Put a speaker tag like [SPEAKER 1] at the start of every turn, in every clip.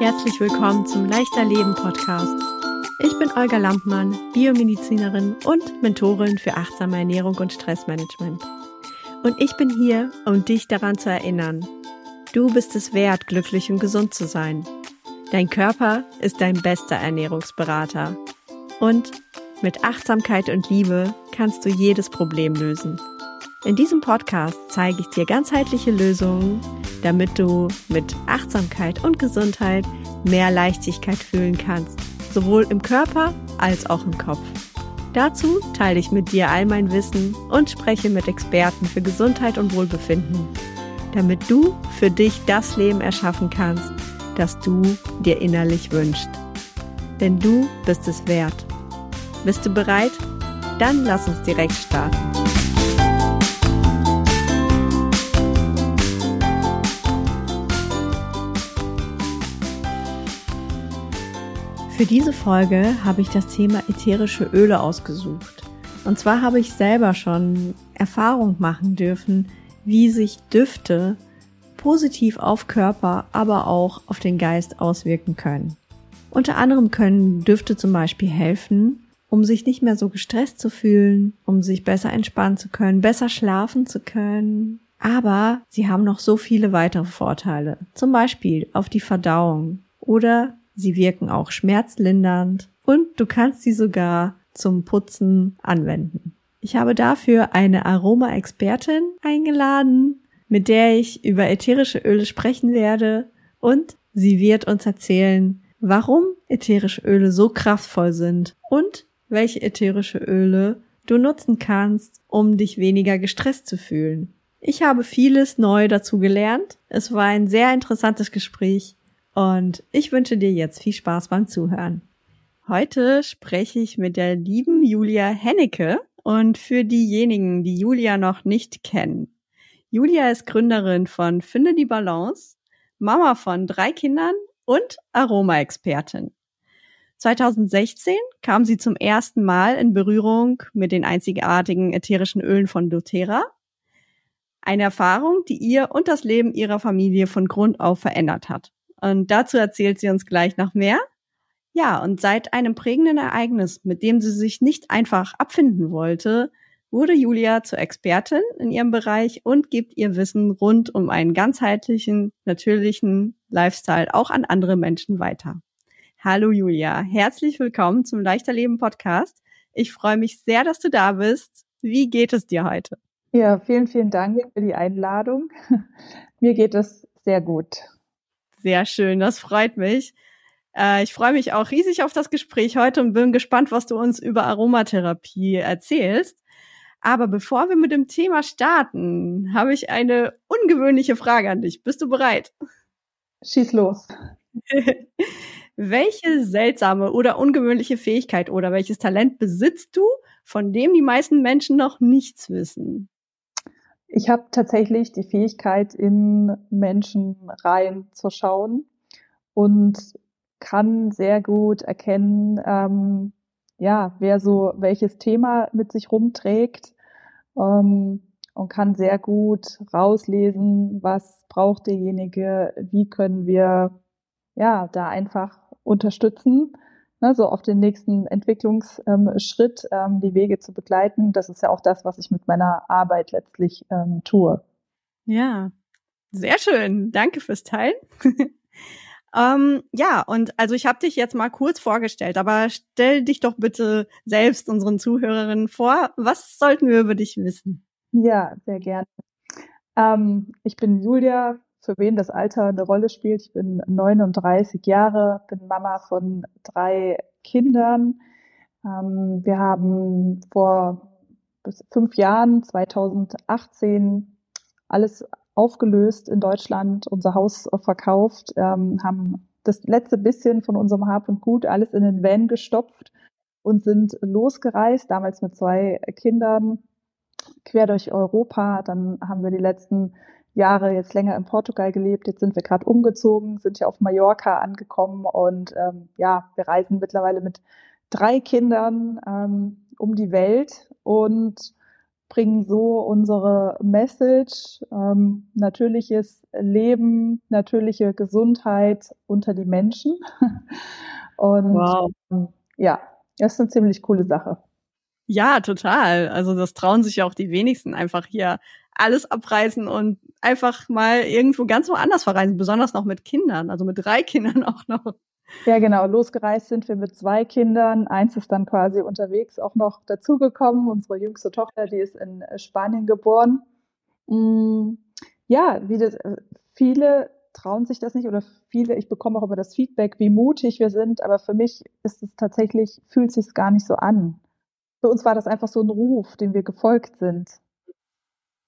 [SPEAKER 1] Herzlich willkommen zum Leichter Leben Podcast. Ich bin Olga Lampmann, Biomedizinerin und Mentorin für achtsame Ernährung und Stressmanagement. Und ich bin hier, um dich daran zu erinnern. Du bist es wert, glücklich und gesund zu sein. Dein Körper ist dein bester Ernährungsberater. Und mit Achtsamkeit und Liebe kannst du jedes Problem lösen. In diesem Podcast zeige ich dir ganzheitliche Lösungen, damit du mit Achtsamkeit und Gesundheit mehr Leichtigkeit fühlen kannst, sowohl im Körper als auch im Kopf. Dazu teile ich mit dir all mein Wissen und spreche mit Experten für Gesundheit und Wohlbefinden, damit du für dich das Leben erschaffen kannst, das du dir innerlich wünschst. Denn du bist es wert. Bist du bereit? Dann lass uns direkt starten. Für diese Folge habe ich das Thema ätherische Öle ausgesucht. Und zwar habe ich selber schon Erfahrung machen dürfen, wie sich Düfte positiv auf Körper, aber auch auf den Geist auswirken können. Unter anderem können Düfte zum Beispiel helfen, um sich nicht mehr so gestresst zu fühlen, um sich besser entspannen zu können, besser schlafen zu können. Aber sie haben noch so viele weitere Vorteile, zum Beispiel auf die Verdauung oder Sie wirken auch schmerzlindernd und du kannst sie sogar zum Putzen anwenden. Ich habe dafür eine Aroma-Expertin eingeladen, mit der ich über ätherische Öle sprechen werde und sie wird uns erzählen, warum ätherische Öle so kraftvoll sind und welche ätherische Öle du nutzen kannst, um dich weniger gestresst zu fühlen. Ich habe vieles neu dazu gelernt. Es war ein sehr interessantes Gespräch und ich wünsche dir jetzt viel Spaß beim Zuhören. Heute spreche ich mit der lieben Julia Hennecke und für diejenigen, die Julia noch nicht kennen. Julia ist Gründerin von Finde die Balance, Mama von drei Kindern und Aroma-Expertin. 2016 kam sie zum ersten Mal in Berührung mit den einzigartigen ätherischen Ölen von doTERRA. Eine Erfahrung, die ihr und das Leben ihrer Familie von Grund auf verändert hat. Und dazu erzählt sie uns gleich noch mehr. Ja, und seit einem prägenden Ereignis, mit dem sie sich nicht einfach abfinden wollte, wurde Julia zur Expertin in ihrem Bereich und gibt ihr Wissen rund um einen ganzheitlichen, natürlichen Lifestyle auch an andere Menschen weiter. Hallo Julia, herzlich willkommen zum Leichter Leben Podcast. Ich freue mich sehr, dass du da bist. Wie geht es dir heute?
[SPEAKER 2] Ja, vielen, vielen Dank für die Einladung. Mir geht es sehr gut.
[SPEAKER 1] Sehr schön, das freut mich. Äh, ich freue mich auch riesig auf das Gespräch heute und bin gespannt, was du uns über Aromatherapie erzählst. Aber bevor wir mit dem Thema starten, habe ich eine ungewöhnliche Frage an dich. Bist du bereit?
[SPEAKER 2] Schieß los.
[SPEAKER 1] Welche seltsame oder ungewöhnliche Fähigkeit oder welches Talent besitzt du, von dem die meisten Menschen noch nichts wissen?
[SPEAKER 2] Ich habe tatsächlich die Fähigkeit, in Menschen reinzuschauen und kann sehr gut erkennen, ähm, ja, wer so welches Thema mit sich rumträgt ähm, und kann sehr gut rauslesen, was braucht derjenige, wie können wir ja da einfach unterstützen ne, so auf den nächsten Entwicklungsschritt ähm, die Wege zu begleiten. Das ist ja auch das, was ich mit meiner Arbeit letztlich ähm, tue.
[SPEAKER 1] Ja, sehr schön. Danke fürs Teilen. ähm, ja, und also ich habe dich jetzt mal kurz vorgestellt, aber stell dich doch bitte selbst unseren Zuhörerinnen vor. Was sollten wir über dich wissen?
[SPEAKER 2] Ja, sehr gerne. Ähm, ich bin Julia, für wen das Alter eine Rolle spielt. Ich bin 39 Jahre, bin Mama von drei Kindern. Ähm, wir haben vor fünf Jahren, 2018, alles aufgelöst in Deutschland, unser Haus verkauft, ähm, haben das letzte bisschen von unserem Hab und Gut alles in den Van gestopft und sind losgereist, damals mit zwei Kindern, quer durch Europa. Dann haben wir die letzten Jahre jetzt länger in Portugal gelebt. Jetzt sind wir gerade umgezogen, sind hier auf Mallorca angekommen und ähm, ja, wir reisen mittlerweile mit drei Kindern ähm, um die Welt und bringen so unsere Message, ähm, natürliches Leben, natürliche Gesundheit unter die Menschen. Und wow. ähm, ja, das ist eine ziemlich coole Sache.
[SPEAKER 1] Ja, total. Also das trauen sich ja auch die wenigsten einfach hier alles abreißen und einfach mal irgendwo ganz woanders verreisen, besonders noch mit Kindern, also mit drei Kindern auch noch.
[SPEAKER 2] Ja, genau. Losgereist sind wir mit zwei Kindern. Eins ist dann quasi unterwegs auch noch dazugekommen. Unsere jüngste Tochter, die ist in Spanien geboren. Mm, ja, das, äh, viele trauen sich das nicht oder viele, ich bekomme auch immer das Feedback, wie mutig wir sind, aber für mich ist es tatsächlich, fühlt sich gar nicht so an. Für uns war das einfach so ein Ruf, dem wir gefolgt sind.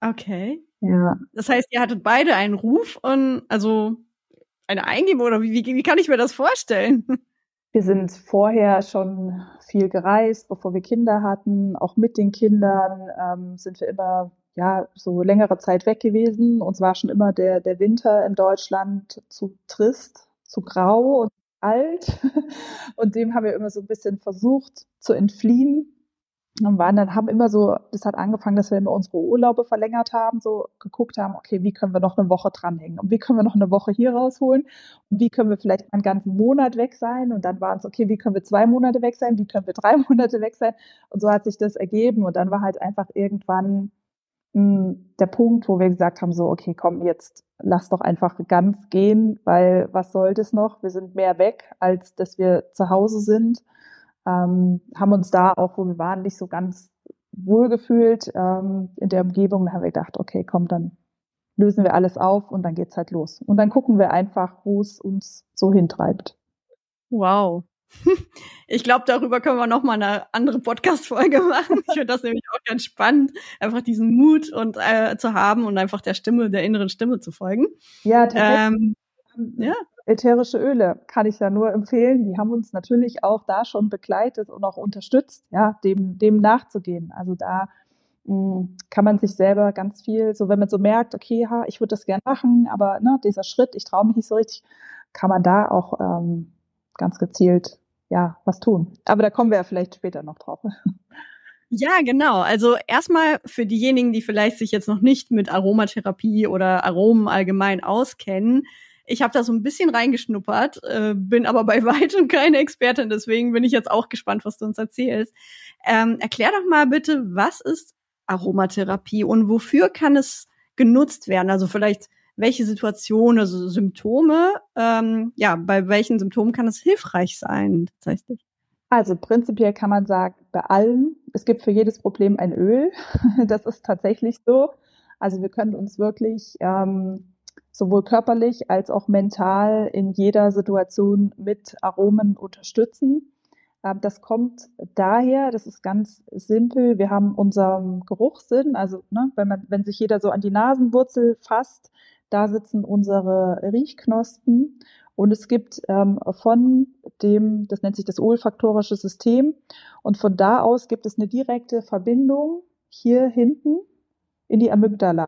[SPEAKER 1] Okay. Ja. Das heißt, ihr hattet beide einen Ruf und also eine Eingebung oder wie, wie, wie kann ich mir das vorstellen?
[SPEAKER 2] Wir sind vorher schon viel gereist, bevor wir Kinder hatten. Auch mit den Kindern ähm, sind wir immer ja so längere Zeit weg gewesen. Uns war schon immer der, der Winter in Deutschland zu trist, zu grau und alt. Und dem haben wir immer so ein bisschen versucht zu entfliehen und waren dann, haben immer so, das hat angefangen, dass wir immer unsere Urlaube verlängert haben, so geguckt haben, okay, wie können wir noch eine Woche dranhängen und wie können wir noch eine Woche hier rausholen und wie können wir vielleicht einen ganzen Monat weg sein? Und dann waren es, okay, wie können wir zwei Monate weg sein, wie können wir drei Monate weg sein? Und so hat sich das ergeben und dann war halt einfach irgendwann mh, hm, der Punkt, wo wir gesagt haben, so, okay, komm, jetzt lass doch einfach ganz gehen, weil was soll das noch? Wir sind mehr weg, als dass wir zu Hause sind ähm, haben uns da auch, wo wir waren, nicht so ganz wohl gefühlt ähm, in der Umgebung. Da haben wir gedacht, okay, komm, dann lösen wir alles auf und dann geht's halt los. Und dann gucken wir einfach, wo es uns so hintreibt.
[SPEAKER 1] Wow. Ich glaube, darüber können wir noch mal eine andere Podcast-Folge machen. Ich finde das nämlich auch ganz spannend, einfach diesen Mut und äh, zu haben und einfach der Stimme, der inneren Stimme zu folgen.
[SPEAKER 2] Ja, tatsächlich. Ähm, ja ätherische Öle kann ich ja nur empfehlen. Die haben uns natürlich auch da schon begleitet und auch unterstützt, ja, dem, dem nachzugehen. Also da mh, hm, kann man sich selber ganz viel, so wenn man so merkt, okay, ha, ich würde das gern machen, aber ne, dieser Schritt, ich traue mich nicht so richtig, kann man da auch ähm, ganz gezielt ja was tun. Aber da kommen wir ja vielleicht später noch drauf.
[SPEAKER 1] Ja, genau. Also erstmal für diejenigen, die vielleicht sich jetzt noch nicht mit Aromatherapie oder Aromen allgemein auskennen, ich habe da so ein bisschen reingeschnuppert, äh, bin aber bei weitem keine Expertin, deswegen bin ich jetzt auch gespannt, was du uns erzählst. Ähm, erklär doch mal bitte, was ist Aromatherapie und wofür kann es genutzt werden? Also vielleicht welche Situationen, also Symptome, ähm, ja, bei welchen Symptomen kann es hilfreich sein tatsächlich?
[SPEAKER 2] Also prinzipiell kann man sagen, bei allem, es gibt für jedes Problem ein Öl. Das ist tatsächlich so. Also wir können uns wirklich ähm, sowohl körperlich als auch mental in jeder Situation mit Aromen unterstützen. Ähm, das kommt daher, das ist ganz simpel. Wir haben unseren Geruchssinn, also ne, wenn man, wenn sich jeder so an die Nasenwurzel fasst, da sitzen unsere Riechknospen und es gibt ähm, von dem, das nennt sich das olfaktorische System und von da aus gibt es eine direkte Verbindung hier hinten in die Amygdala.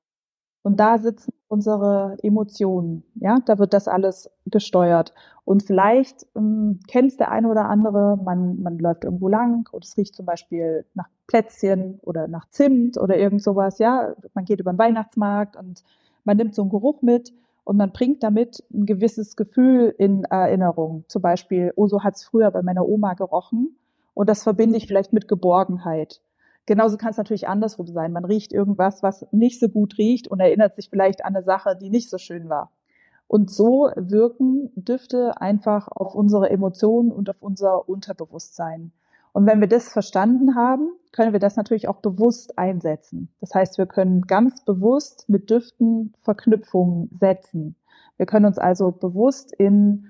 [SPEAKER 2] Und da sitzen unsere Emotionen. Ja, da wird das alles gesteuert. Und vielleicht ähm, kennt der eine oder andere, man, man läuft irgendwo lang und es riecht zum Beispiel nach Plätzchen oder nach Zimt oder irgend sowas. Ja, man geht über den Weihnachtsmarkt und man nimmt so einen Geruch mit und man bringt damit ein gewisses Gefühl in Erinnerung. Zum Beispiel, oh, so hat's früher bei meiner Oma gerochen. Und das verbinde ich vielleicht mit Geborgenheit. Genauso kann es natürlich andersrum sein. Man riecht irgendwas, was nicht so gut riecht und erinnert sich vielleicht an eine Sache, die nicht so schön war. Und so wirken Düfte einfach auf unsere Emotionen und auf unser Unterbewusstsein. Und wenn wir das verstanden haben, können wir das natürlich auch bewusst einsetzen. Das heißt, wir können ganz bewusst mit Düften Verknüpfungen setzen. Wir können uns also bewusst in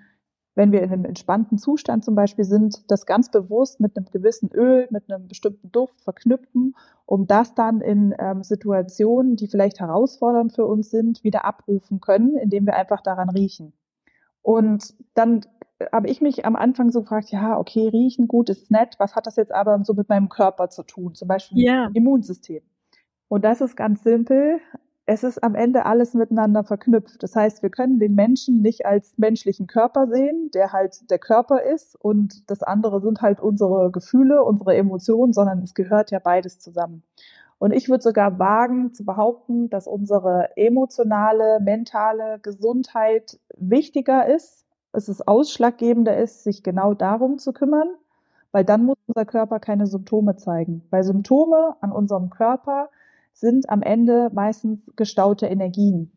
[SPEAKER 2] wenn wir in einem entspannten Zustand zum Beispiel sind, das ganz bewusst mit einem gewissen Öl, mit einem bestimmten Duft verknüpfen, um das dann in ähm, Situationen, die vielleicht herausfordernd für uns sind, wieder abrufen können, indem wir einfach daran riechen. Und dann habe ich mich am Anfang so gefragt, ja, okay, riechen gut ist nett, was hat das jetzt aber so mit meinem Körper zu tun, zum Beispiel yeah. Immunsystem. Und das ist ganz simpel es ist am Ende alles miteinander verknüpft. Das heißt, wir können den Menschen nicht als menschlichen Körper sehen, der halt der Körper ist und das andere sind halt unsere Gefühle, unsere Emotionen, sondern es gehört ja beides zusammen. Und ich würde sogar wagen zu behaupten, dass unsere emotionale, mentale Gesundheit wichtiger ist, dass es ausschlaggebender ist, sich genau darum zu kümmern, weil dann muss unser Körper keine Symptome zeigen. Weil Symptome an unserem Körper sind am Ende meistens gestaute Energien.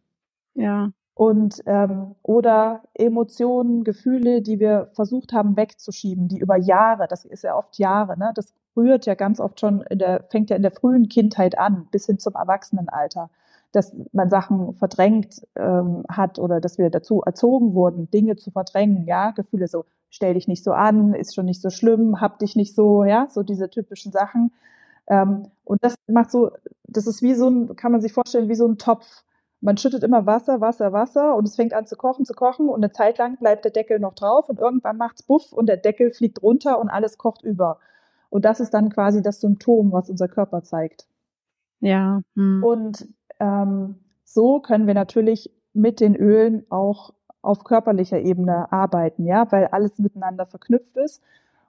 [SPEAKER 1] Ja.
[SPEAKER 2] Und ähm, oder Emotionen, Gefühle, die wir versucht haben wegzuschieben, die über Jahre, das ist ja oft Jahre, ne, das rührt ja ganz oft schon in der, fängt ja in der frühen Kindheit an, bis hin zum Erwachsenenalter, dass man Sachen verdrängt ähm, hat oder dass wir dazu erzogen wurden, Dinge zu verdrängen, ja, Gefühle so, stell dich nicht so an, ist schon nicht so schlimm, hab dich nicht so, ja, so diese typischen Sachen. Ähm, und das macht so, das ist wie so ein, kann man sich vorstellen, wie so ein Topf. Man schüttet immer Wasser, Wasser, Wasser und es fängt an zu kochen, zu kochen und eine Zeit lang bleibt der Deckel noch drauf und irgendwann macht's Buff und der Deckel fliegt runter und alles kocht über. Und das ist dann quasi das Symptom, was unser Körper zeigt.
[SPEAKER 1] Ja.
[SPEAKER 2] Hm. Und ähm, so können wir natürlich mit den Ölen auch auf körperlicher Ebene arbeiten, ja, weil alles miteinander verknüpft ist.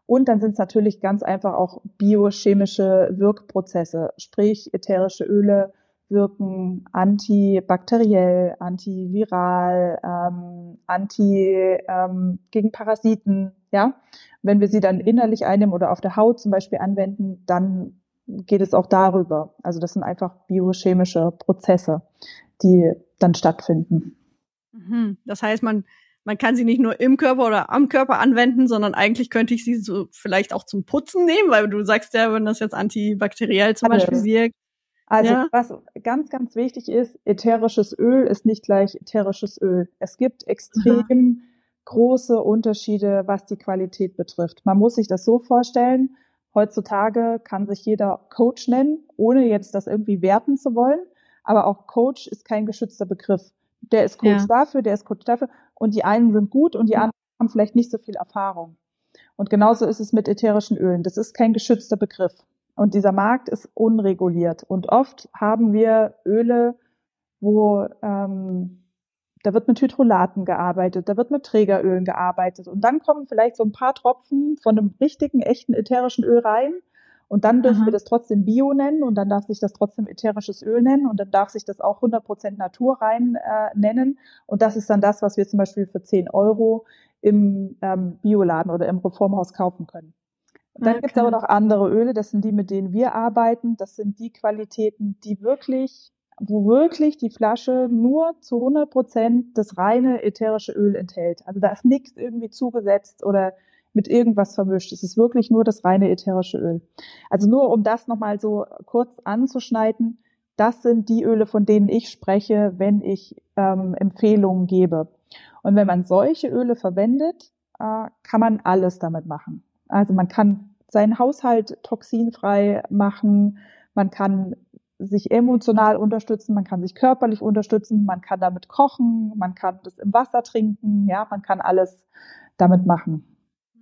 [SPEAKER 2] Und dann sind es natürlich ganz einfach auch biochemische Wirkprozesse, sprich ätherische Öle wirken antibakteriell, antiviral, ähm, anti ähm, gegen Parasiten. Ja, wenn wir sie dann innerlich einnehmen oder auf der Haut zum Beispiel anwenden, dann geht es auch darüber. Also das sind einfach biochemische Prozesse, die dann stattfinden.
[SPEAKER 1] Mhm. Das heißt, man man kann sie nicht nur im Körper oder am Körper anwenden, sondern eigentlich könnte ich sie so vielleicht auch zum Putzen nehmen, weil du sagst ja, wenn das jetzt antibakteriell zum Beispiel wirkt.
[SPEAKER 2] Also ja. was ganz, ganz wichtig ist, ätherisches Öl ist nicht gleich ätherisches Öl. Es gibt extrem mhm. große Unterschiede, was die Qualität betrifft. Man muss sich das so vorstellen, heutzutage kann sich jeder Coach nennen, ohne jetzt das irgendwie werten zu wollen. Aber auch Coach ist kein geschützter Begriff. Der ist Coach ja. dafür, der ist Coach dafür. Und die einen sind gut und die anderen haben vielleicht nicht so viel Erfahrung. Und genauso ist es mit ätherischen Ölen. Das ist kein geschützter Begriff. Und dieser Markt ist unreguliert. Und oft haben wir Öle, wo ähm, da wird mit Hydrolaten gearbeitet, da wird mit Trägerölen gearbeitet. Und dann kommen vielleicht so ein paar Tropfen von einem richtigen, echten ätherischen Öl rein. Und dann dürfen Aha. wir das trotzdem Bio nennen und dann darf sich das trotzdem ätherisches Öl nennen und dann darf sich das auch 100% Natur rein äh, nennen. Und das ist dann das, was wir zum Beispiel für 10 Euro im ähm, Bioladen oder im Reformhaus kaufen können. Und dann okay. gibt es aber noch andere Öle, das sind die, mit denen wir arbeiten. Das sind die Qualitäten, die wirklich, wo wirklich die Flasche nur zu 100% das reine ätherische Öl enthält. Also da ist nichts irgendwie zugesetzt oder mit irgendwas vermischt. Es ist wirklich nur das reine ätherische Öl. Also nur um das nochmal so kurz anzuschneiden, das sind die Öle, von denen ich spreche, wenn ich ähm, Empfehlungen gebe. Und wenn man solche Öle verwendet, äh, kann man alles damit machen. Also man kann seinen Haushalt toxinfrei machen, man kann sich emotional unterstützen, man kann sich körperlich unterstützen, man kann damit kochen, man kann das im Wasser trinken, ja, man kann alles damit machen.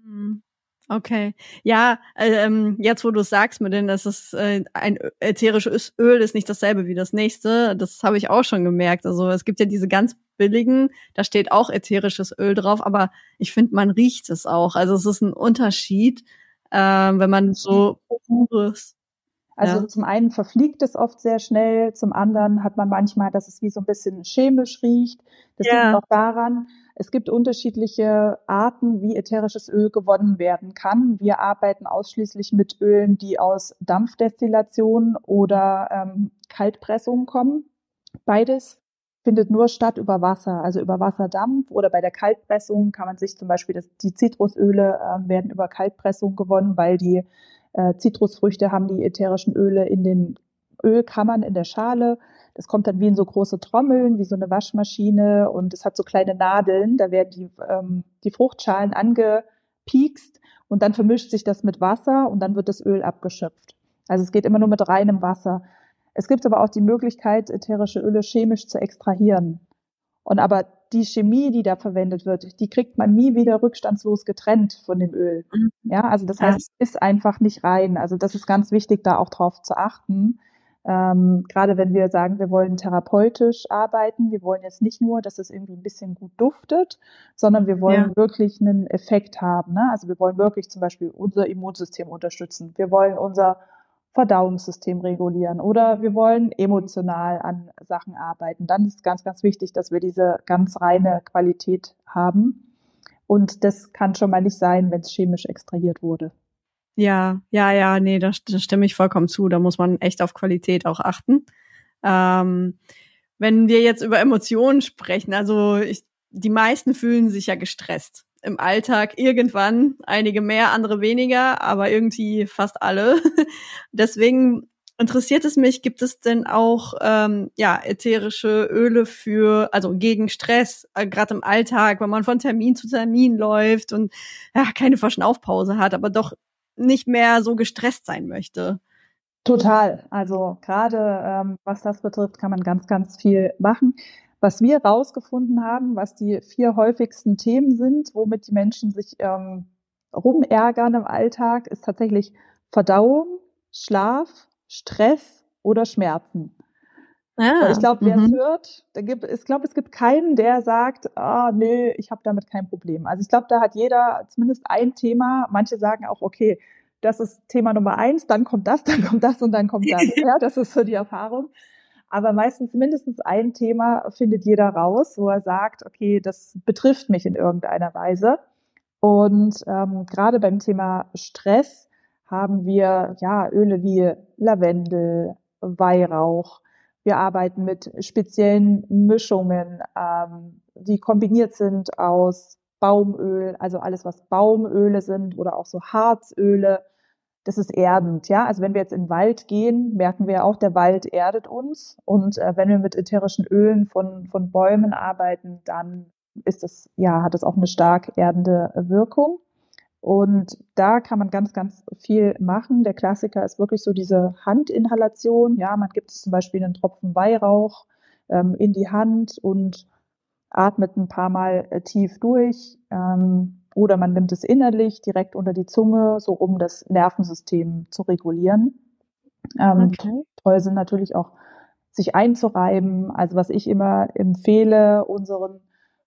[SPEAKER 1] Mhm. Okay. Ja, ähm, jetzt wo du sagst mit denen, dass es äh, ein ätherisches Öl ist nicht dasselbe wie das nächste, das habe ich auch schon gemerkt. Also es gibt ja diese ganz billigen, da steht auch ätherisches Öl drauf, aber ich finde, man riecht es auch. Also es ist ein Unterschied, äh, wenn man so pures.
[SPEAKER 2] Also ja. zum einen verfliegt es oft sehr schnell, zum anderen hat man manchmal, dass es wie so ein bisschen chemisch riecht. Das ja. liegt auch daran, es gibt unterschiedliche Arten, wie ätherisches Öl gewonnen werden kann. Wir arbeiten ausschließlich mit Ölen, die aus Dampfdestillation oder ähm, Kaltpressung kommen. Beides findet nur statt über Wasser, also über Wasserdampf oder bei der Kaltpressung kann man sich zum Beispiel das, die Zitrusöle äh, werden über Kaltpressung gewonnen, weil die äh, Zitrusfrüchte haben die ätherischen Öle in den Ölkammern in der Schale das kommt dann wie in so große Trommeln, wie so eine Waschmaschine und es hat so kleine Nadeln. Da werden die, ähm, die Fruchtschalen angepiekst und dann vermischt sich das mit Wasser und dann wird das Öl abgeschöpft. Also es geht immer nur mit reinem Wasser. Es gibt aber auch die Möglichkeit, ätherische Öle chemisch zu extrahieren. Und aber die Chemie, die da verwendet wird, die kriegt man nie wieder rückstandslos getrennt von dem Öl. Mhm. Ja, also das heißt, es ist einfach nicht rein. Also das ist ganz wichtig, da auch drauf zu achten. Ähm, gerade wenn wir sagen, wir wollen therapeutisch arbeiten, wir wollen jetzt nicht nur, dass es irgendwie ein bisschen gut duftet, sondern wir wollen ja. wirklich einen Effekt haben. Ne? Also wir wollen wirklich zum Beispiel unser Immunsystem unterstützen. Wir wollen unser Verdauungssystem regulieren oder wir wollen emotional an Sachen arbeiten. Dann ist ganz, ganz wichtig, dass wir diese ganz reine Qualität haben. Und das kann schon mal nicht sein, wenn es chemisch extrahiert wurde.
[SPEAKER 1] Ja, ja, ja, nee, da, da stimme ich vollkommen zu. Da muss man echt auf Qualität auch achten. Ähm, wenn wir jetzt über Emotionen sprechen, also ich, die meisten fühlen sich ja gestresst im Alltag irgendwann, einige mehr, andere weniger, aber irgendwie fast alle. Deswegen interessiert es mich, gibt es denn auch ähm, ja ätherische Öle für also gegen Stress, äh, gerade im Alltag, wenn man von Termin zu Termin läuft und ja keine Verschnaufpause hat, aber doch nicht mehr so gestresst sein möchte.
[SPEAKER 2] Total. Also gerade ähm, was das betrifft, kann man ganz, ganz viel machen. Was wir rausgefunden haben, was die vier häufigsten Themen sind, womit die Menschen sich ähm, rumärgern im Alltag, ist tatsächlich Verdauung, Schlaf, Stress oder Schmerzen. Ah, ich glaube, wer es mhm. hört, da gibt, ich glaube, es gibt keinen, der sagt, ah, nö, ich habe damit kein Problem. Also ich glaube, da hat jeder zumindest ein Thema. Manche sagen auch, okay, das ist Thema Nummer eins, dann kommt das, dann kommt das und dann kommt das. ja, das ist so die Erfahrung. Aber meistens mindestens ein Thema findet jeder raus, wo er sagt, okay, das betrifft mich in irgendeiner Weise. Und ähm, gerade beim Thema Stress haben wir ja Öle wie Lavendel, Weihrauch. Wir arbeiten mit speziellen Mischungen, ähm, die kombiniert sind aus Baumöl, also alles, was Baumöle sind oder auch so Harzöle das ist erdend, ja. Also wenn wir jetzt in den Wald gehen, merken wir auch, der Wald erdet uns. Und äh, wenn wir mit ätherischen Ölen von, von Bäumen arbeiten, dann ist es, ja, hat es auch eine stark erdende Wirkung. Und da kann man ganz, ganz viel machen. Der Klassiker ist wirklich so diese Handinhalation. Ja, man gibt es zum Beispiel einen Tropfen Weihrauch ähm, in die Hand und atmet ein paar Mal äh, tief durch. Ähm, oder man nimmt es innerlich direkt unter die Zunge, so um das Nervensystem zu regulieren. Ähm, okay. Toll sind natürlich auch sich einzureiben. Also was ich immer empfehle unseren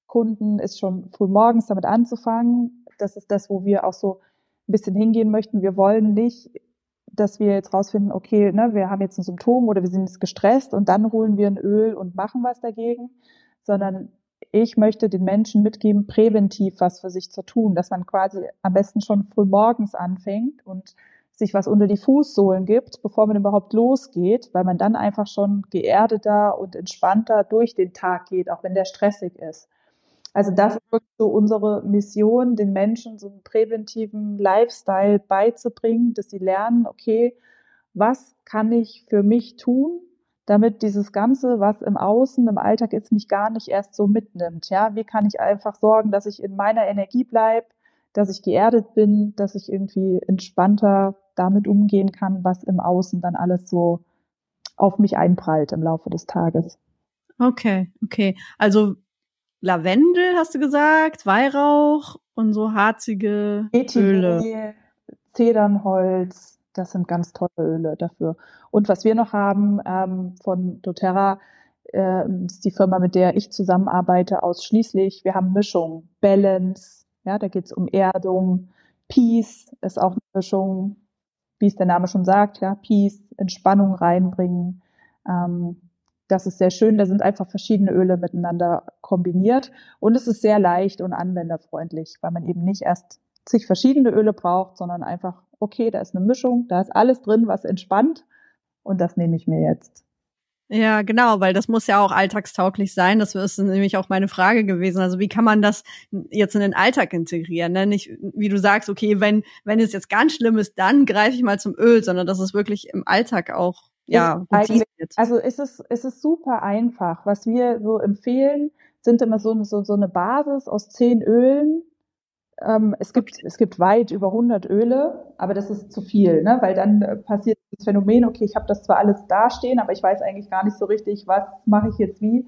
[SPEAKER 2] Kunden ist schon früh morgens damit anzufangen. Das ist das, wo wir auch so ein bisschen hingehen möchten. Wir wollen nicht, dass wir jetzt rausfinden, okay, ne, wir haben jetzt ein Symptom oder wir sind jetzt gestresst und dann holen wir ein Öl und machen was dagegen, sondern ich möchte den Menschen mitgeben, präventiv was für sich zu tun, dass man quasi am besten schon früh morgens anfängt und sich was unter die Fußsohlen gibt, bevor man überhaupt losgeht, weil man dann einfach schon geerdeter und entspannter durch den Tag geht, auch wenn der stressig ist. Also das ist wirklich so unsere Mission, den Menschen so einen präventiven Lifestyle beizubringen, dass sie lernen, okay, was kann ich für mich tun, damit dieses Ganze, was im Außen, im Alltag ist, mich gar nicht erst so mitnimmt. Ja, wie kann ich einfach sorgen, dass ich in meiner Energie bleibe, dass ich geerdet bin, dass ich irgendwie entspannter damit umgehen kann, was im Außen dann alles so auf mich einprallt im Laufe des Tages.
[SPEAKER 1] Okay, okay. Also Lavendel hast du gesagt, Weihrauch und so harzige Öle.
[SPEAKER 2] Zedernholz, das sind ganz tolle Öle dafür. Und was wir noch haben ähm, von doTERRA, äh, ist die Firma, mit der ich zusammenarbeite, ausschließlich. Wir haben Mischung, Balance, ja, da geht es um Erdung. Peace ist auch eine Mischung, wie es der Name schon sagt, ja, Peace, Entspannung reinbringen. Ähm, das ist sehr schön. Da sind einfach verschiedene Öle miteinander kombiniert. Und es ist sehr leicht und anwenderfreundlich, weil man eben nicht erst zig verschiedene Öle braucht, sondern einfach, okay, da ist eine Mischung, da ist alles drin, was entspannt und das nehme ich mir jetzt.
[SPEAKER 1] Ja, genau, weil das muss ja auch alltagstauglich sein. Das ist nämlich auch meine Frage gewesen. Also wie kann man das jetzt in den Alltag integrieren? Ne? Nicht, wie du sagst, okay, wenn, wenn es jetzt ganz schlimm ist, dann greife ich mal zum Öl, sondern dass es wirklich im Alltag auch, ja,
[SPEAKER 2] wird. Also es ist, es ist super einfach. Was wir so empfehlen, sind immer so, so, so eine Basis aus zehn Ölen, ähm, es, gibt, es gibt weit über 100 Öle, aber das ist zu viel, ne? weil dann äh, passiert das Phänomen, okay, ich habe das zwar alles dastehen, aber ich weiß eigentlich gar nicht so richtig, was mache ich jetzt wie.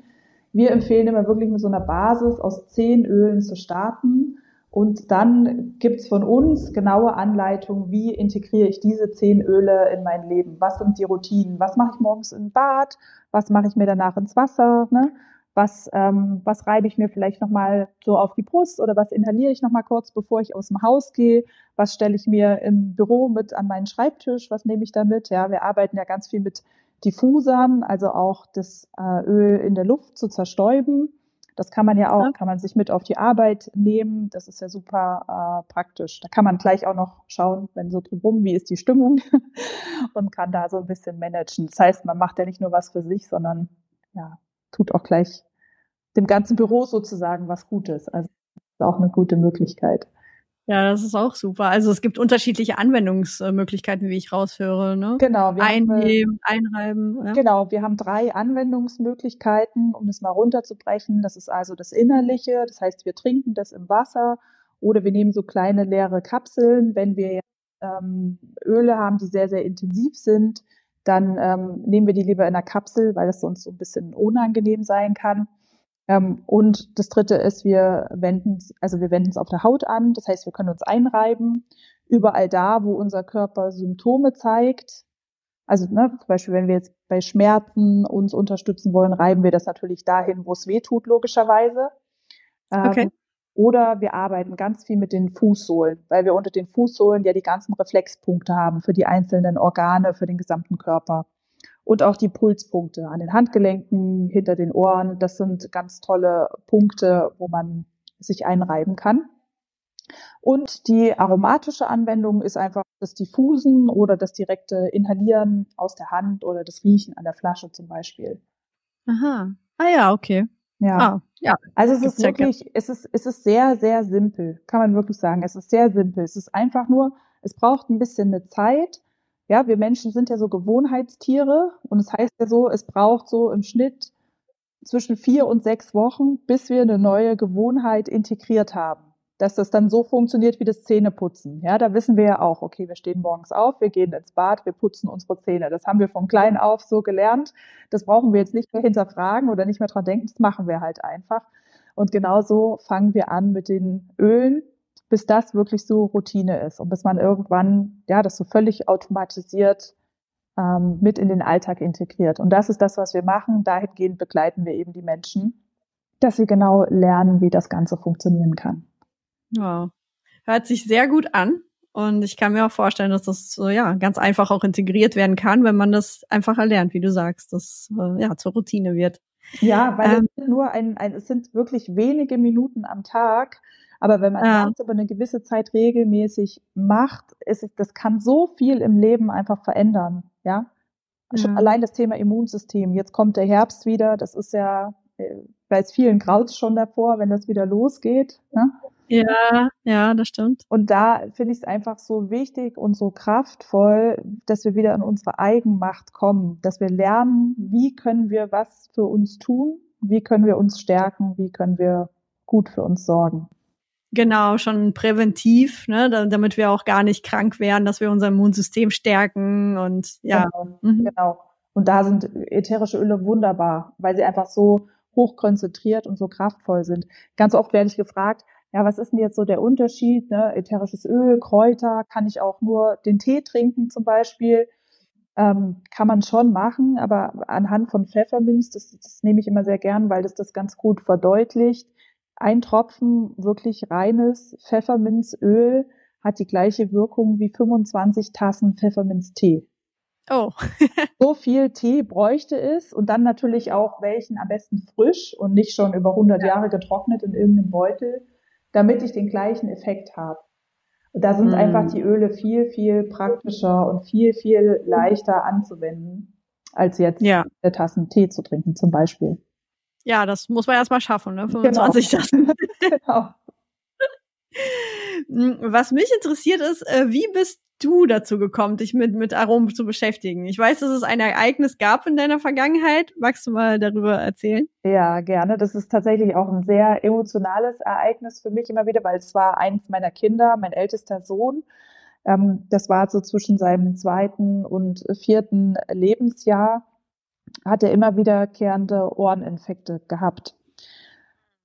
[SPEAKER 2] Wir empfehlen immer wirklich mit so einer Basis aus zehn Ölen zu starten. Und dann gibt's von uns genaue Anleitungen, wie integriere ich diese zehn Öle in mein Leben? Was sind die Routinen? Was mache ich morgens im Bad? Was mache ich mir danach ins Wasser? Ne? Was, ähm, was reibe ich mir vielleicht nochmal so auf die Brust oder was inhaliere ich nochmal kurz, bevor ich aus dem Haus gehe, was stelle ich mir im Büro mit an meinen Schreibtisch, was nehme ich da mit? Ja, wir arbeiten ja ganz viel mit Diffusern, also auch das äh, Öl in der Luft zu zerstäuben. Das kann man ja auch, kann man sich mit auf die Arbeit nehmen. Das ist ja super äh, praktisch. Da kann man gleich auch noch schauen, wenn so drumherum, wie ist die Stimmung und kann da so ein bisschen managen. Das heißt, man macht ja nicht nur was für sich, sondern ja, tut auch gleich dem ganzen Büro sozusagen was Gutes. Also das ist auch eine gute Möglichkeit.
[SPEAKER 1] Ja, das ist auch super. Also es gibt unterschiedliche Anwendungsmöglichkeiten, wie ich raushöre. Ne?
[SPEAKER 2] Genau.
[SPEAKER 1] Wir Einnehmen, haben, einreiben.
[SPEAKER 2] Ja. Genau, wir haben drei Anwendungsmöglichkeiten, um das mal runterzubrechen. Das ist also das Innerliche, das heißt, wir trinken das im Wasser oder wir nehmen so kleine leere Kapseln. Wenn wir ähm, Öle haben, die sehr, sehr intensiv sind, dann ähm, nehmen wir die lieber in einer Kapsel, weil das sonst so ein bisschen unangenehm sein kann. Ähm, und das dritte ist, wir wenden es, also wir wenden es auf der Haut an. Das heißt, wir können uns einreiben. Überall da, wo unser Körper Symptome zeigt. Also ne, zum Beispiel, wenn wir jetzt bei Schmerzen uns unterstützen wollen, reiben wir das natürlich dahin, wo es weh tut, logischerweise. Ähm, okay. Oder wir arbeiten ganz viel mit den Fußsohlen, weil wir unter den Fußsohlen ja die ganzen Reflexpunkte haben für die einzelnen Organe, für den gesamten Körper und auch die Pulspunkte an den Handgelenken, hinter den Ohren. Das sind ganz tolle Punkte, wo man sich einreiben kann. Und die aromatische Anwendung ist einfach das Diffusen oder das direkte Inhalieren aus der Hand oder das Riechen an der Flasche zum Beispiel.
[SPEAKER 1] Aha. Ah ja, okay.
[SPEAKER 2] Ja. Ah, ja. Also es ist wirklich, es ist, es ist sehr, sehr simpel, kann man wirklich sagen. Es ist sehr simpel. Es ist einfach nur, es braucht ein bisschen eine Zeit ja, wir Menschen sind ja so Gewohnheitstiere und es das heißt ja so, es braucht so im Schnitt zwischen vier und sechs Wochen, bis wir eine neue Gewohnheit integriert haben. Dass das dann so funktioniert wie das Zähneputzen. Ja, da wissen wir ja auch, okay, wir stehen morgens auf, wir gehen ins Bad, wir putzen unsere Zähne. Das haben wir von klein auf so gelernt. Das brauchen wir jetzt nicht mehr hinterfragen oder nicht mehr dran denken. Das machen wir halt einfach. Und genauso fangen wir an mit den Ölen, bis das wirklich so Routine ist und bis man irgendwann, ja, das so völlig automatisiert ähm, mit in den Alltag integriert. Und das ist das, was wir machen. Dahingehend begleiten wir eben die Menschen, dass sie genau lernen, wie das Ganze funktionieren kann.
[SPEAKER 1] Wow. Hört sich sehr gut an. Und ich kann mir auch vorstellen, dass das so, ja, ganz einfach auch integriert werden kann, wenn man das einfach erlernt, wie du sagst, dass äh, ja zur Routine wird.
[SPEAKER 2] Ja, weil ähm, es nur ein, ein, es sind wirklich wenige Minuten am Tag, aber wenn man ja. das über eine gewisse Zeit regelmäßig macht, ist es, das kann so viel im Leben einfach verändern, ja. ja. Allein das Thema Immunsystem. Jetzt kommt der Herbst wieder. Das ist ja, äh, bei vielen graut schon davor, wenn das wieder losgeht. Ne?
[SPEAKER 1] Ja, ja, das stimmt.
[SPEAKER 2] Und da finde ich es einfach so wichtig und so kraftvoll, dass wir wieder in unsere Eigenmacht kommen, dass wir lernen, wie können wir was für uns tun, wie können wir uns stärken, wie können wir gut für uns sorgen.
[SPEAKER 1] Genau, schon präventiv, ne, damit wir auch gar nicht krank werden, dass wir unser Immunsystem stärken und ja.
[SPEAKER 2] Genau, mhm. genau. Und da sind ätherische Öle wunderbar, weil sie einfach so hochkonzentriert und so kraftvoll sind. Ganz oft werde ich gefragt, ja, was ist denn jetzt so der Unterschied? Ne? Ätherisches Öl, Kräuter, kann ich auch nur den Tee trinken zum Beispiel? Ähm, kann man schon machen, aber anhand von Pfefferminz, das, das nehme ich immer sehr gern, weil das das ganz gut verdeutlicht ein Tropfen wirklich reines Pfefferminzöl hat die gleiche Wirkung wie 25 Tassen Pfefferminztee.
[SPEAKER 1] Oh.
[SPEAKER 2] so viel Tee bräuchte es und dann natürlich auch welchen am besten frisch und nicht schon über 100 ja. Jahre getrocknet in irgendeinem Beutel, damit ich den gleichen Effekt habe. Da sind mm. einfach die Öle viel, viel praktischer und viel, viel leichter anzuwenden, als jetzt ja. Tassen Tee zu trinken zum Beispiel.
[SPEAKER 1] Ja, das muss man erstmal schaffen, ne? 25 genau. genau. Was mich interessiert ist, äh, wie bist du dazu gekommen, dich mit, mit Aromen zu beschäftigen? Ich weiß, dass es ein Ereignis gab in deiner Vergangenheit. Magst du mal darüber erzählen?
[SPEAKER 2] Ja, gerne. Das ist tatsächlich auch ein sehr emotionales Ereignis für mich immer wieder, weil es war eins meiner Kinder, mein ältester Sohn. Ähm, das war so zwischen seinem zweiten und vierten Lebensjahr hat er immer wiederkehrende Ohreninfekte gehabt.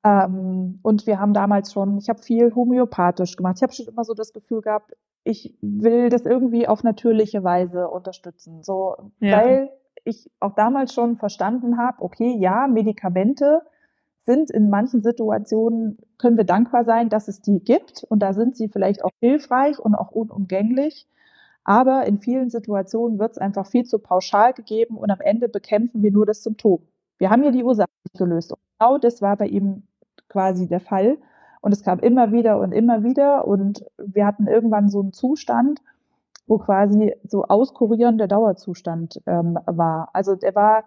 [SPEAKER 2] Ähm, und wir haben damals schon, ich habe viel homöopathisch gemacht. Ich habe schon immer so das Gefühl gehabt, ich will das irgendwie auf natürliche Weise unterstützen. So, ja. weil ich auch damals schon verstanden habe, okay, ja, Medikamente sind in manchen Situationen, können wir dankbar sein, dass es die gibt und da sind sie vielleicht auch hilfreich und auch unumgänglich. Aber in vielen Situationen wird es einfach viel zu pauschal gegeben und am Ende bekämpfen wir nur das Symptom. Wir haben hier die Ursache nicht gelöst. Und genau das war bei ihm quasi der Fall. Und es kam immer wieder und immer wieder. Und wir hatten irgendwann so einen Zustand, wo quasi so auskurierender Dauerzustand ähm, war. Also er war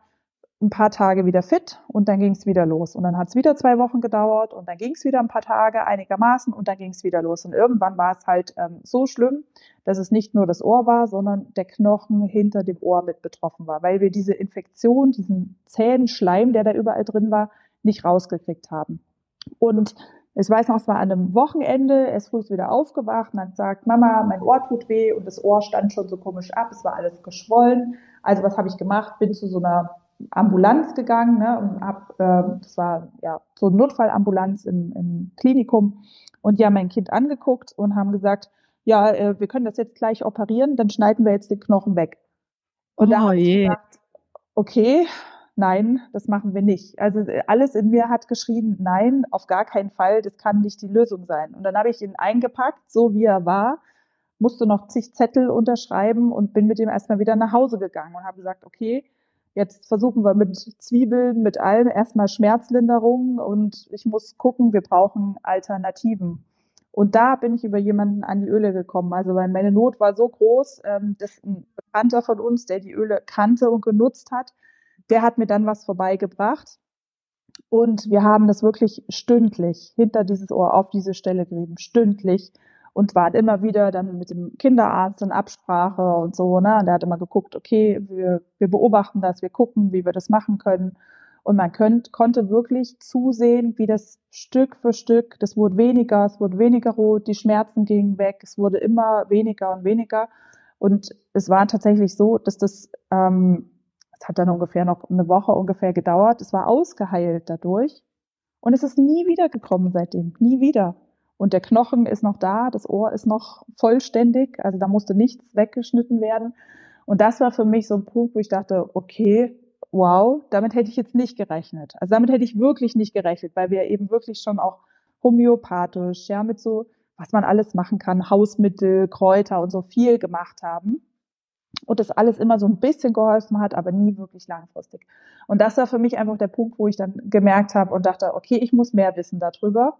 [SPEAKER 2] ein paar Tage wieder fit und dann ging es wieder los. Und dann hat es wieder zwei Wochen gedauert und dann ging es wieder ein paar Tage einigermaßen und dann ging es wieder los. Und irgendwann war es halt ähm, so schlimm, dass es nicht nur das Ohr war, sondern der Knochen hinter dem Ohr mit betroffen war, weil wir diese Infektion, diesen zähen Schleim, der da überall drin war, nicht rausgekriegt haben. Und ich weiß noch, es war an einem Wochenende, er ist früh wieder aufgewacht und hat gesagt, Mama, mein Ohr tut weh und das Ohr stand schon so komisch ab, es war alles geschwollen. Also was habe ich gemacht? Bin zu so einer Ambulanz gegangen ne, und hab, äh, das war ja so eine Notfallambulanz im, im Klinikum und die haben mein Kind angeguckt und haben gesagt, ja, äh, wir können das jetzt gleich operieren, dann schneiden wir jetzt den Knochen weg. Und oh, da habe ich gesagt, okay, nein, das machen wir nicht. Also äh, alles in mir hat geschrien, nein, auf gar keinen Fall, das kann nicht die Lösung sein. Und dann habe ich ihn eingepackt, so wie er war, musste noch zig Zettel unterschreiben und bin mit ihm erstmal wieder nach Hause gegangen und habe gesagt, okay, Jetzt versuchen wir mit Zwiebeln, mit allem erstmal Schmerzlinderung und ich muss gucken, wir brauchen Alternativen. Und da bin ich über jemanden an die Öle gekommen. Also weil meine Not war so groß, ähm, dass ein Bekannter von uns, der die Öle kannte und genutzt hat, der hat mir dann was vorbeigebracht. Und wir haben das wirklich stündlich hinter dieses Ohr auf diese Stelle gerieben, stündlich und waren immer wieder dann mit dem Kinderarzt in Absprache und so, ne? Und der hat immer geguckt, okay, wir, wir beobachten das, wir gucken, wie wir das machen können. Und man könnt, konnte wirklich zusehen, wie das Stück für Stück, das wurde weniger, es wurde weniger rot, die Schmerzen gingen weg, es wurde immer weniger und weniger. Und es war tatsächlich so, dass das, ähm, es hat dann ungefähr noch eine Woche ungefähr gedauert, es war ausgeheilt dadurch. Und es ist nie wieder gekommen seitdem, nie wieder. Und der Knochen ist noch da, das Ohr ist noch vollständig, also da musste nichts weggeschnitten werden. Und das war für mich so ein Punkt, wo ich dachte, okay, wow, damit hätte ich jetzt nicht gerechnet. Also damit hätte ich wirklich nicht gerechnet, weil wir eben wirklich schon auch homöopathisch, ja, mit so, was man alles machen kann, Hausmittel, Kräuter und so viel gemacht haben. Und das alles immer so ein bisschen geholfen hat, aber nie wirklich langfristig. Und das war für mich einfach der Punkt, wo ich dann gemerkt habe und dachte, okay, ich muss mehr wissen darüber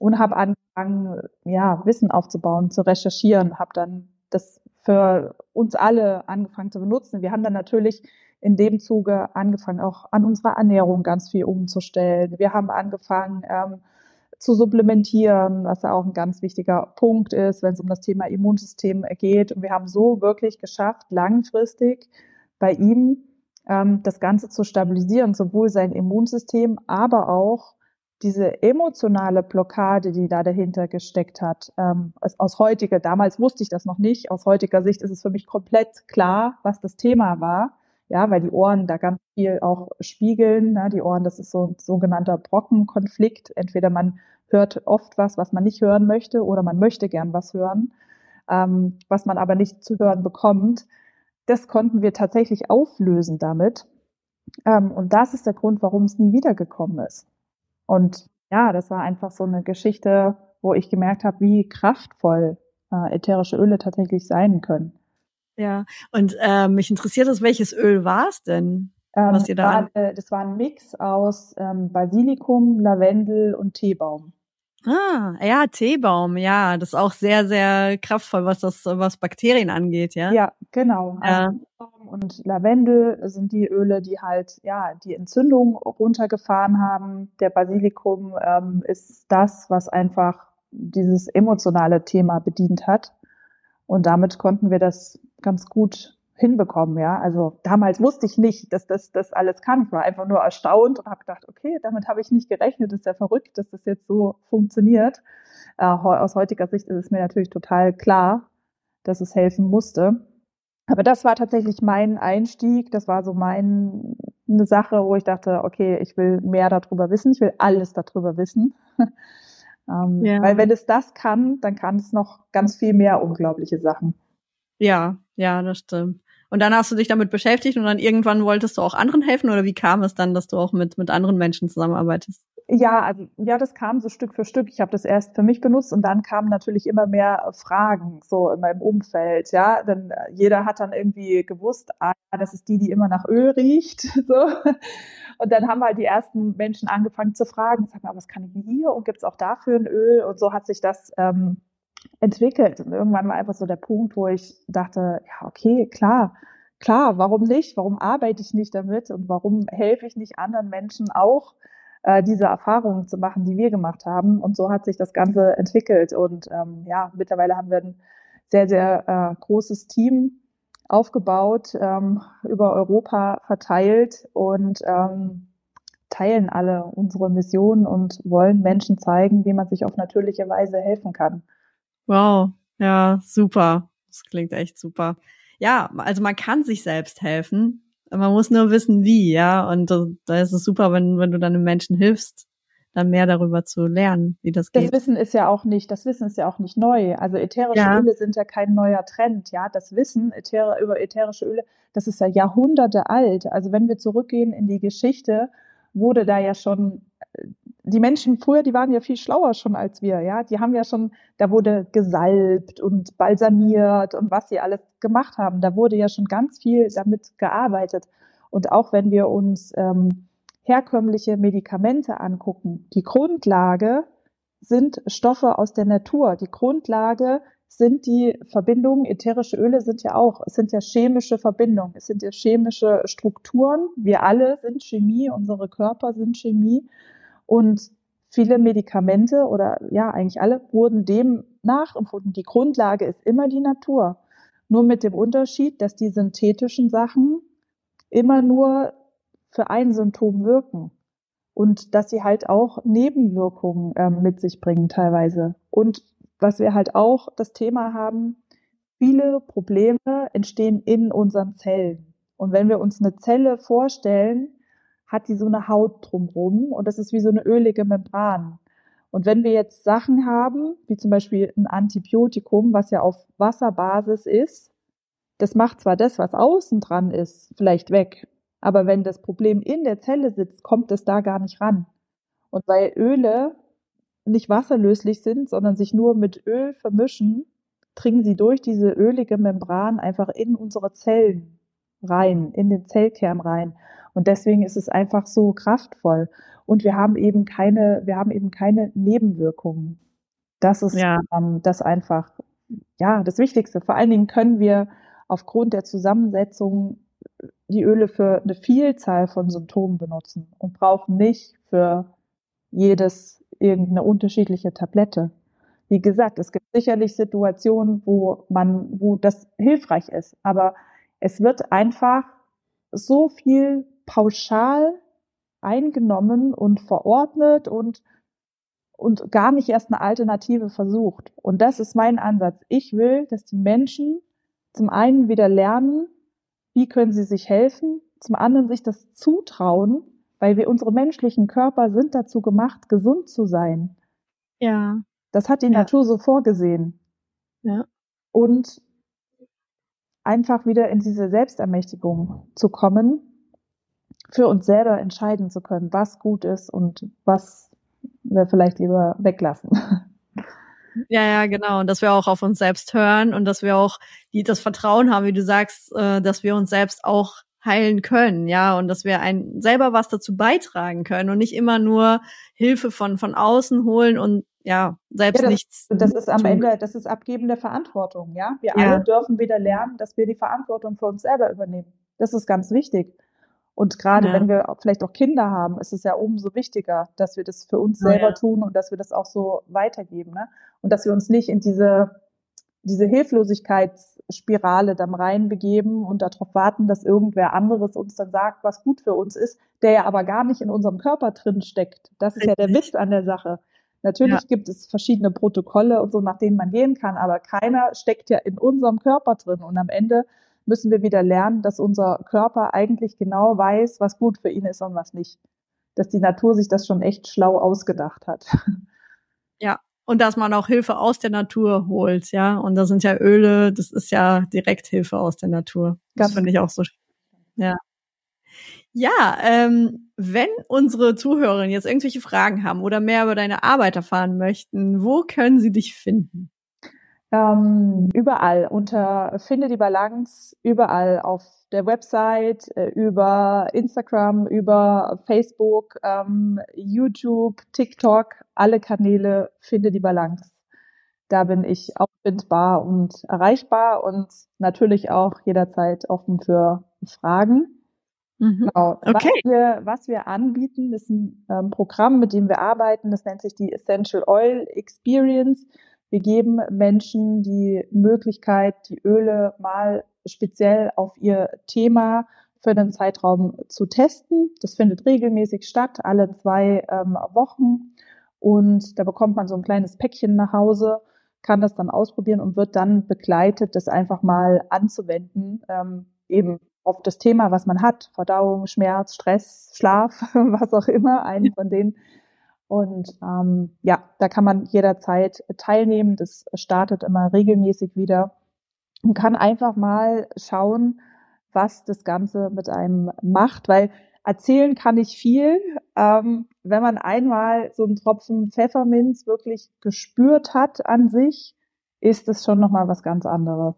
[SPEAKER 2] und habe angefangen, ja, Wissen aufzubauen, zu recherchieren, habe dann das für uns alle angefangen zu benutzen. Wir haben dann natürlich in dem Zuge angefangen, auch an unserer Ernährung ganz viel umzustellen. Wir haben angefangen ähm, zu supplementieren, was ja auch ein ganz wichtiger Punkt ist, wenn es um das Thema Immunsystem geht. Und wir haben so wirklich geschafft, langfristig bei ihm ähm, das Ganze zu stabilisieren, sowohl sein Immunsystem, aber auch diese emotionale Blockade, die da dahinter gesteckt hat, ähm, aus heutiger, damals wusste ich das noch nicht, aus heutiger Sicht ist es für mich komplett klar, was das Thema war. Ja, weil die Ohren da ganz viel auch spiegeln. Ne? Die Ohren, das ist so ein sogenannter Brockenkonflikt. Entweder man hört oft was, was man nicht hören möchte, oder man möchte gern was hören, ähm, was man aber nicht zu hören bekommt. Das konnten wir tatsächlich auflösen damit. Ähm, und das ist der Grund, warum es nie wiedergekommen ist. Und ja, das war einfach so eine Geschichte, wo ich gemerkt habe, wie kraftvoll äh, ätherische Öle tatsächlich sein können.
[SPEAKER 1] Ja, und äh, mich interessiert es, welches Öl war es denn?
[SPEAKER 2] Ähm, was ihr da war, äh, das war ein Mix aus ähm, Basilikum, Lavendel und Teebaum.
[SPEAKER 1] Ah, ja, Teebaum, ja, das ist auch sehr, sehr kraftvoll, was das, was Bakterien angeht, ja.
[SPEAKER 2] Ja, genau. Ja. Also Teebaum und Lavendel sind die Öle, die halt, ja, die Entzündung runtergefahren haben. Der Basilikum ähm, ist das, was einfach dieses emotionale Thema bedient hat. Und damit konnten wir das ganz gut hinbekommen, ja. Also damals wusste ich nicht, dass das, das alles kann. Ich war einfach nur erstaunt und habe gedacht, okay, damit habe ich nicht gerechnet. Das ist ja verrückt, dass das jetzt so funktioniert. Äh, aus heutiger Sicht ist es mir natürlich total klar, dass es helfen musste. Aber das war tatsächlich mein Einstieg. Das war so mein, eine Sache, wo ich dachte, okay, ich will mehr darüber wissen. Ich will alles darüber wissen. ähm, ja. Weil wenn es das kann, dann kann es noch ganz viel mehr unglaubliche Sachen.
[SPEAKER 1] Ja, ja, das stimmt. Und dann hast du dich damit beschäftigt und dann irgendwann wolltest du auch anderen helfen oder wie kam es dann, dass du auch mit, mit anderen Menschen zusammenarbeitest?
[SPEAKER 2] Ja, also ja, das kam so Stück für Stück. Ich habe das erst für mich benutzt und dann kamen natürlich immer mehr Fragen so in meinem Umfeld. Ja, denn äh, jeder hat dann irgendwie gewusst, ah, das ist die, die immer nach Öl riecht. So. Und dann haben halt die ersten Menschen angefangen zu fragen, sag mal, was kann ich hier und gibt's auch dafür ein Öl? Und so hat sich das ähm, entwickelt. Und irgendwann war einfach so der Punkt, wo ich dachte, ja, okay, klar, klar, warum nicht? Warum arbeite ich nicht damit und warum helfe ich nicht anderen Menschen auch? äh, diese Erfahrungen zu machen, die wir gemacht haben. Und so hat sich das Ganze entwickelt. Und ähm, ja, mittlerweile haben wir ein sehr, sehr äh, großes Team aufgebaut, ähm, über Europa verteilt und ähm, teilen alle unsere Mission und wollen Menschen zeigen, wie man sich auf natürliche Weise helfen kann.
[SPEAKER 1] Wow, ja, super. Das klingt echt super. Ja, also man kann sich selbst helfen. Man muss nur wissen, wie, ja. Und da ist es super, wenn, wenn du dann den Menschen hilfst, dann mehr darüber zu lernen, wie das geht.
[SPEAKER 2] Das Wissen ist ja auch nicht, das Wissen ist ja auch nicht neu. Also ätherische ja. Öle sind ja kein neuer Trend, ja. Das Wissen äther über ätherische Öle, das ist ja Jahrhunderte alt. Also wenn wir zurückgehen in die Geschichte, wurde da ja schon die Menschen früher, die waren ja viel schlauer schon als wir, ja. Die haben ja schon, da wurde gesalbt und balsamiert und was sie alles gemacht haben. Da wurde ja schon ganz viel damit gearbeitet. Und auch wenn wir uns ähm, herkömmliche Medikamente angucken, die Grundlage sind Stoffe aus der Natur. Die Grundlage sind die Verbindungen, ätherische Öle sind ja auch, es sind ja chemische Verbindungen, es sind ja chemische Strukturen. Wir alle sind Chemie, unsere Körper sind Chemie. Und viele Medikamente oder ja, eigentlich alle wurden dem nachempfunden. Die Grundlage ist immer die Natur. Nur mit dem Unterschied, dass die synthetischen Sachen immer nur für ein Symptom wirken und dass sie halt auch Nebenwirkungen äh, mit sich bringen teilweise. Und was wir halt auch das Thema haben, viele Probleme entstehen in unseren Zellen. Und wenn wir uns eine Zelle vorstellen, hat die so eine Haut drumrum und das ist wie so eine ölige Membran. Und wenn wir jetzt Sachen haben, wie zum Beispiel ein Antibiotikum, was ja auf Wasserbasis ist, das macht zwar das, was außen dran ist, vielleicht weg, aber wenn das Problem in der Zelle sitzt, kommt es da gar nicht ran. Und weil Öle nicht wasserlöslich sind, sondern sich nur mit Öl vermischen, dringen sie durch diese ölige Membran einfach in unsere Zellen rein, in den Zellkern rein. Und deswegen ist es einfach so kraftvoll. Und wir haben eben keine, wir haben eben keine Nebenwirkungen. Das ist ja. ähm, das einfach, ja, das Wichtigste. Vor allen Dingen können wir aufgrund der Zusammensetzung die Öle für eine Vielzahl von Symptomen benutzen und brauchen nicht für jedes irgendeine unterschiedliche Tablette. Wie gesagt, es gibt sicherlich Situationen, wo man, wo das hilfreich ist, aber es wird einfach so viel pauschal eingenommen und verordnet und und gar nicht erst eine Alternative versucht. Und das ist mein Ansatz. Ich will, dass die Menschen zum einen wieder lernen, wie können sie sich helfen, zum anderen sich das zutrauen, weil wir unsere menschlichen Körper sind dazu gemacht, gesund zu sein.
[SPEAKER 1] Ja.
[SPEAKER 2] Das hat die ja. Natur so vorgesehen.
[SPEAKER 1] Ja.
[SPEAKER 2] Und einfach wieder in diese Selbstermächtigung zu kommen für uns selber entscheiden zu können, was gut ist und was wir vielleicht lieber weglassen.
[SPEAKER 1] Ja, ja, genau. Und dass wir auch auf uns selbst hören und dass wir auch die, das Vertrauen haben, wie du sagst, äh, dass wir uns selbst auch heilen können, ja, und dass wir ein, selber was dazu beitragen können und nicht immer nur Hilfe von, von außen holen und ja, selbst
[SPEAKER 2] ja, das,
[SPEAKER 1] nichts.
[SPEAKER 2] Das ist am Ende, das ist abgebende Verantwortung, ja. Wir ja. alle dürfen wieder lernen, dass wir die Verantwortung für uns selber übernehmen. Das ist ganz wichtig. Und gerade ja. wenn wir vielleicht auch Kinder haben, ist es ja umso wichtiger, dass wir das für uns selber tun und dass wir das auch so weitergeben. Ne? Und dass wir uns nicht in diese, diese Hilflosigkeitsspirale dann reinbegeben und darauf warten, dass irgendwer anderes uns dann sagt, was gut für uns ist, der ja aber gar nicht in unserem Körper drin steckt. Das ist ja der Witz an der Sache. Natürlich ja. gibt es verschiedene Protokolle und so, nach denen man gehen kann, aber keiner steckt ja in unserem Körper drin. Und am Ende müssen wir wieder lernen, dass unser Körper eigentlich genau weiß, was gut für ihn ist und was nicht. Dass die Natur sich das schon echt schlau ausgedacht hat.
[SPEAKER 1] Ja, und dass man auch Hilfe aus der Natur holt, ja. Und da sind ja Öle, das ist ja direkt Hilfe aus der Natur. Das finde ich auch so. Ja. Ja, ähm, wenn unsere Zuhörerinnen jetzt irgendwelche Fragen haben oder mehr über deine Arbeit erfahren möchten, wo können sie dich finden?
[SPEAKER 2] Ähm, überall unter Finde die Balance, überall auf der Website, äh, über Instagram, über Facebook, ähm, YouTube, TikTok, alle Kanäle Finde die Balance. Da bin ich auffindbar und erreichbar und natürlich auch jederzeit offen für Fragen. Mhm. Genau. Okay. Was wir, was wir anbieten, ist ein ähm, Programm, mit dem wir arbeiten. Das nennt sich die Essential Oil Experience. Wir geben Menschen die Möglichkeit, die Öle mal speziell auf ihr Thema für einen Zeitraum zu testen. Das findet regelmäßig statt, alle zwei ähm, Wochen. Und da bekommt man so ein kleines Päckchen nach Hause, kann das dann ausprobieren und wird dann begleitet, das einfach mal anzuwenden, ähm, eben auf das Thema, was man hat, Verdauung, Schmerz, Stress, Schlaf, was auch immer, einen von denen. Und ähm, ja, da kann man jederzeit teilnehmen. Das startet immer regelmäßig wieder und kann einfach mal schauen, was das Ganze mit einem macht, weil erzählen kann ich viel. Ähm, wenn man einmal so einen Tropfen Pfefferminz wirklich gespürt hat an sich, ist es schon nochmal was ganz anderes.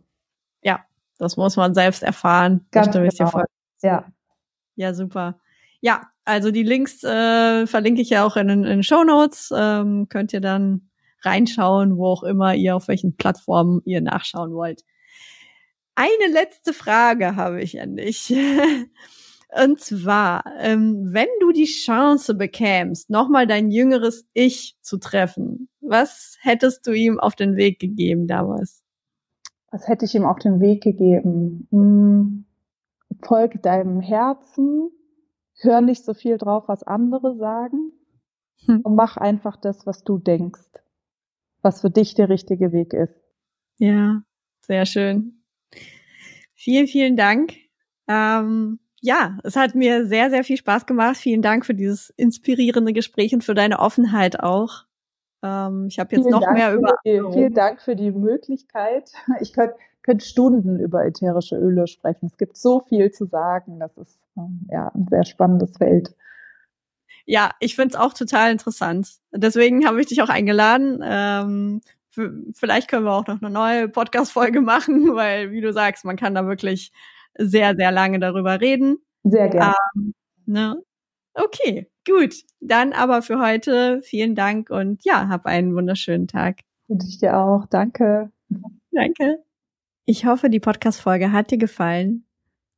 [SPEAKER 1] Das muss man selbst erfahren.
[SPEAKER 2] Ganz genau. Ja.
[SPEAKER 1] Ja, super. Ja, also die Links äh, verlinke ich ja auch in den Show Notes. Ähm, könnt ihr dann reinschauen, wo auch immer ihr, auf welchen Plattformen ihr nachschauen wollt. Eine letzte Frage habe ich an dich. Und zwar, ähm, wenn du die Chance bekämst, nochmal dein jüngeres Ich zu treffen, was hättest du ihm auf den Weg gegeben damals?
[SPEAKER 2] Was hätte ich ihm auf den Weg gegeben? Hm, folge deinem Herzen, hör nicht so viel drauf, was andere sagen hm. und mach einfach das, was du denkst, was für dich der richtige Weg ist.
[SPEAKER 1] Ja, sehr schön. Vielen, vielen Dank. Ähm, ja, es hat mir sehr, sehr viel Spaß gemacht. Vielen Dank für dieses inspirierende Gespräch und für deine Offenheit auch. Ähm, ich habe jetzt vielen noch Dank mehr über.
[SPEAKER 2] Die, vielen Dank für die Möglichkeit. Ich könnte könnt Stunden über ätherische Öle sprechen. Es gibt so viel zu sagen. Das ist ähm, ja ein sehr spannendes Feld.
[SPEAKER 1] Ja, ich finde es auch total interessant. Deswegen habe ich dich auch eingeladen. Ähm, vielleicht können wir auch noch eine neue Podcast-Folge machen, weil, wie du sagst, man kann da wirklich sehr, sehr lange darüber reden.
[SPEAKER 2] Sehr gerne.
[SPEAKER 1] Ähm, ne? Okay, gut. Dann aber für heute vielen Dank und ja, hab einen wunderschönen Tag.
[SPEAKER 2] Wünsche ich dir auch. Danke.
[SPEAKER 1] Danke. Ich hoffe, die Podcast-Folge hat dir gefallen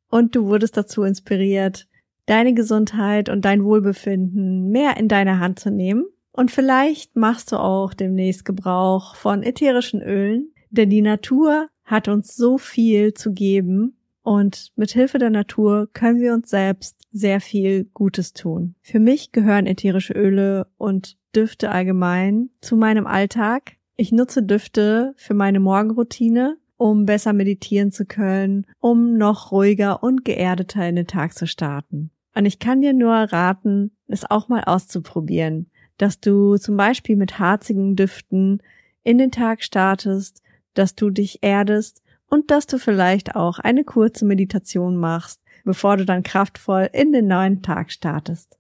[SPEAKER 1] und du wurdest dazu inspiriert, deine Gesundheit und dein Wohlbefinden mehr in deine Hand zu nehmen. Und vielleicht machst du auch demnächst Gebrauch von ätherischen Ölen, denn die Natur hat uns so viel zu geben und mit Hilfe der Natur können wir uns selbst sehr viel Gutes tun. Für mich gehören ätherische Öle und Düfte allgemein zu meinem Alltag. Ich nutze Düfte für meine Morgenroutine, um besser meditieren zu können, um noch ruhiger und geerdeter in den Tag zu starten. Und ich kann dir nur raten, es auch mal auszuprobieren, dass du zum Beispiel mit harzigen Düften in den Tag startest, dass du dich erdest und dass du vielleicht auch eine kurze Meditation machst, bevor du dann kraftvoll in den neuen Tag startest.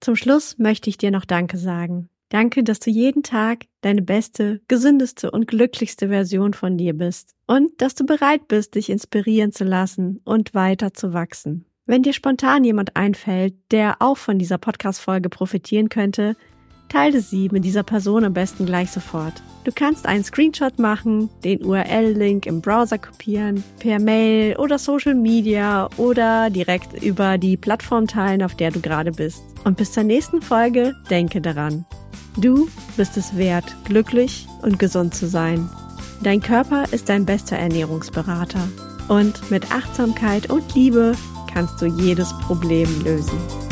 [SPEAKER 1] Zum Schluss möchte ich dir noch Danke sagen. Danke, dass du jeden Tag deine beste, gesündeste und glücklichste Version von dir bist und dass du bereit bist, dich inspirieren zu lassen und weiter zu wachsen. Wenn dir spontan jemand einfällt, der auch von dieser Podcast-Folge profitieren könnte, Teile sie mit dieser Person am besten gleich sofort. Du kannst einen Screenshot machen, den URL-Link im Browser kopieren, per Mail oder Social Media oder direkt über die Plattform teilen, auf der du gerade bist. Und bis zur nächsten Folge denke daran. Du bist es wert, glücklich und gesund zu sein. Dein Körper ist dein bester Ernährungsberater. Und mit Achtsamkeit und Liebe kannst du jedes Problem lösen.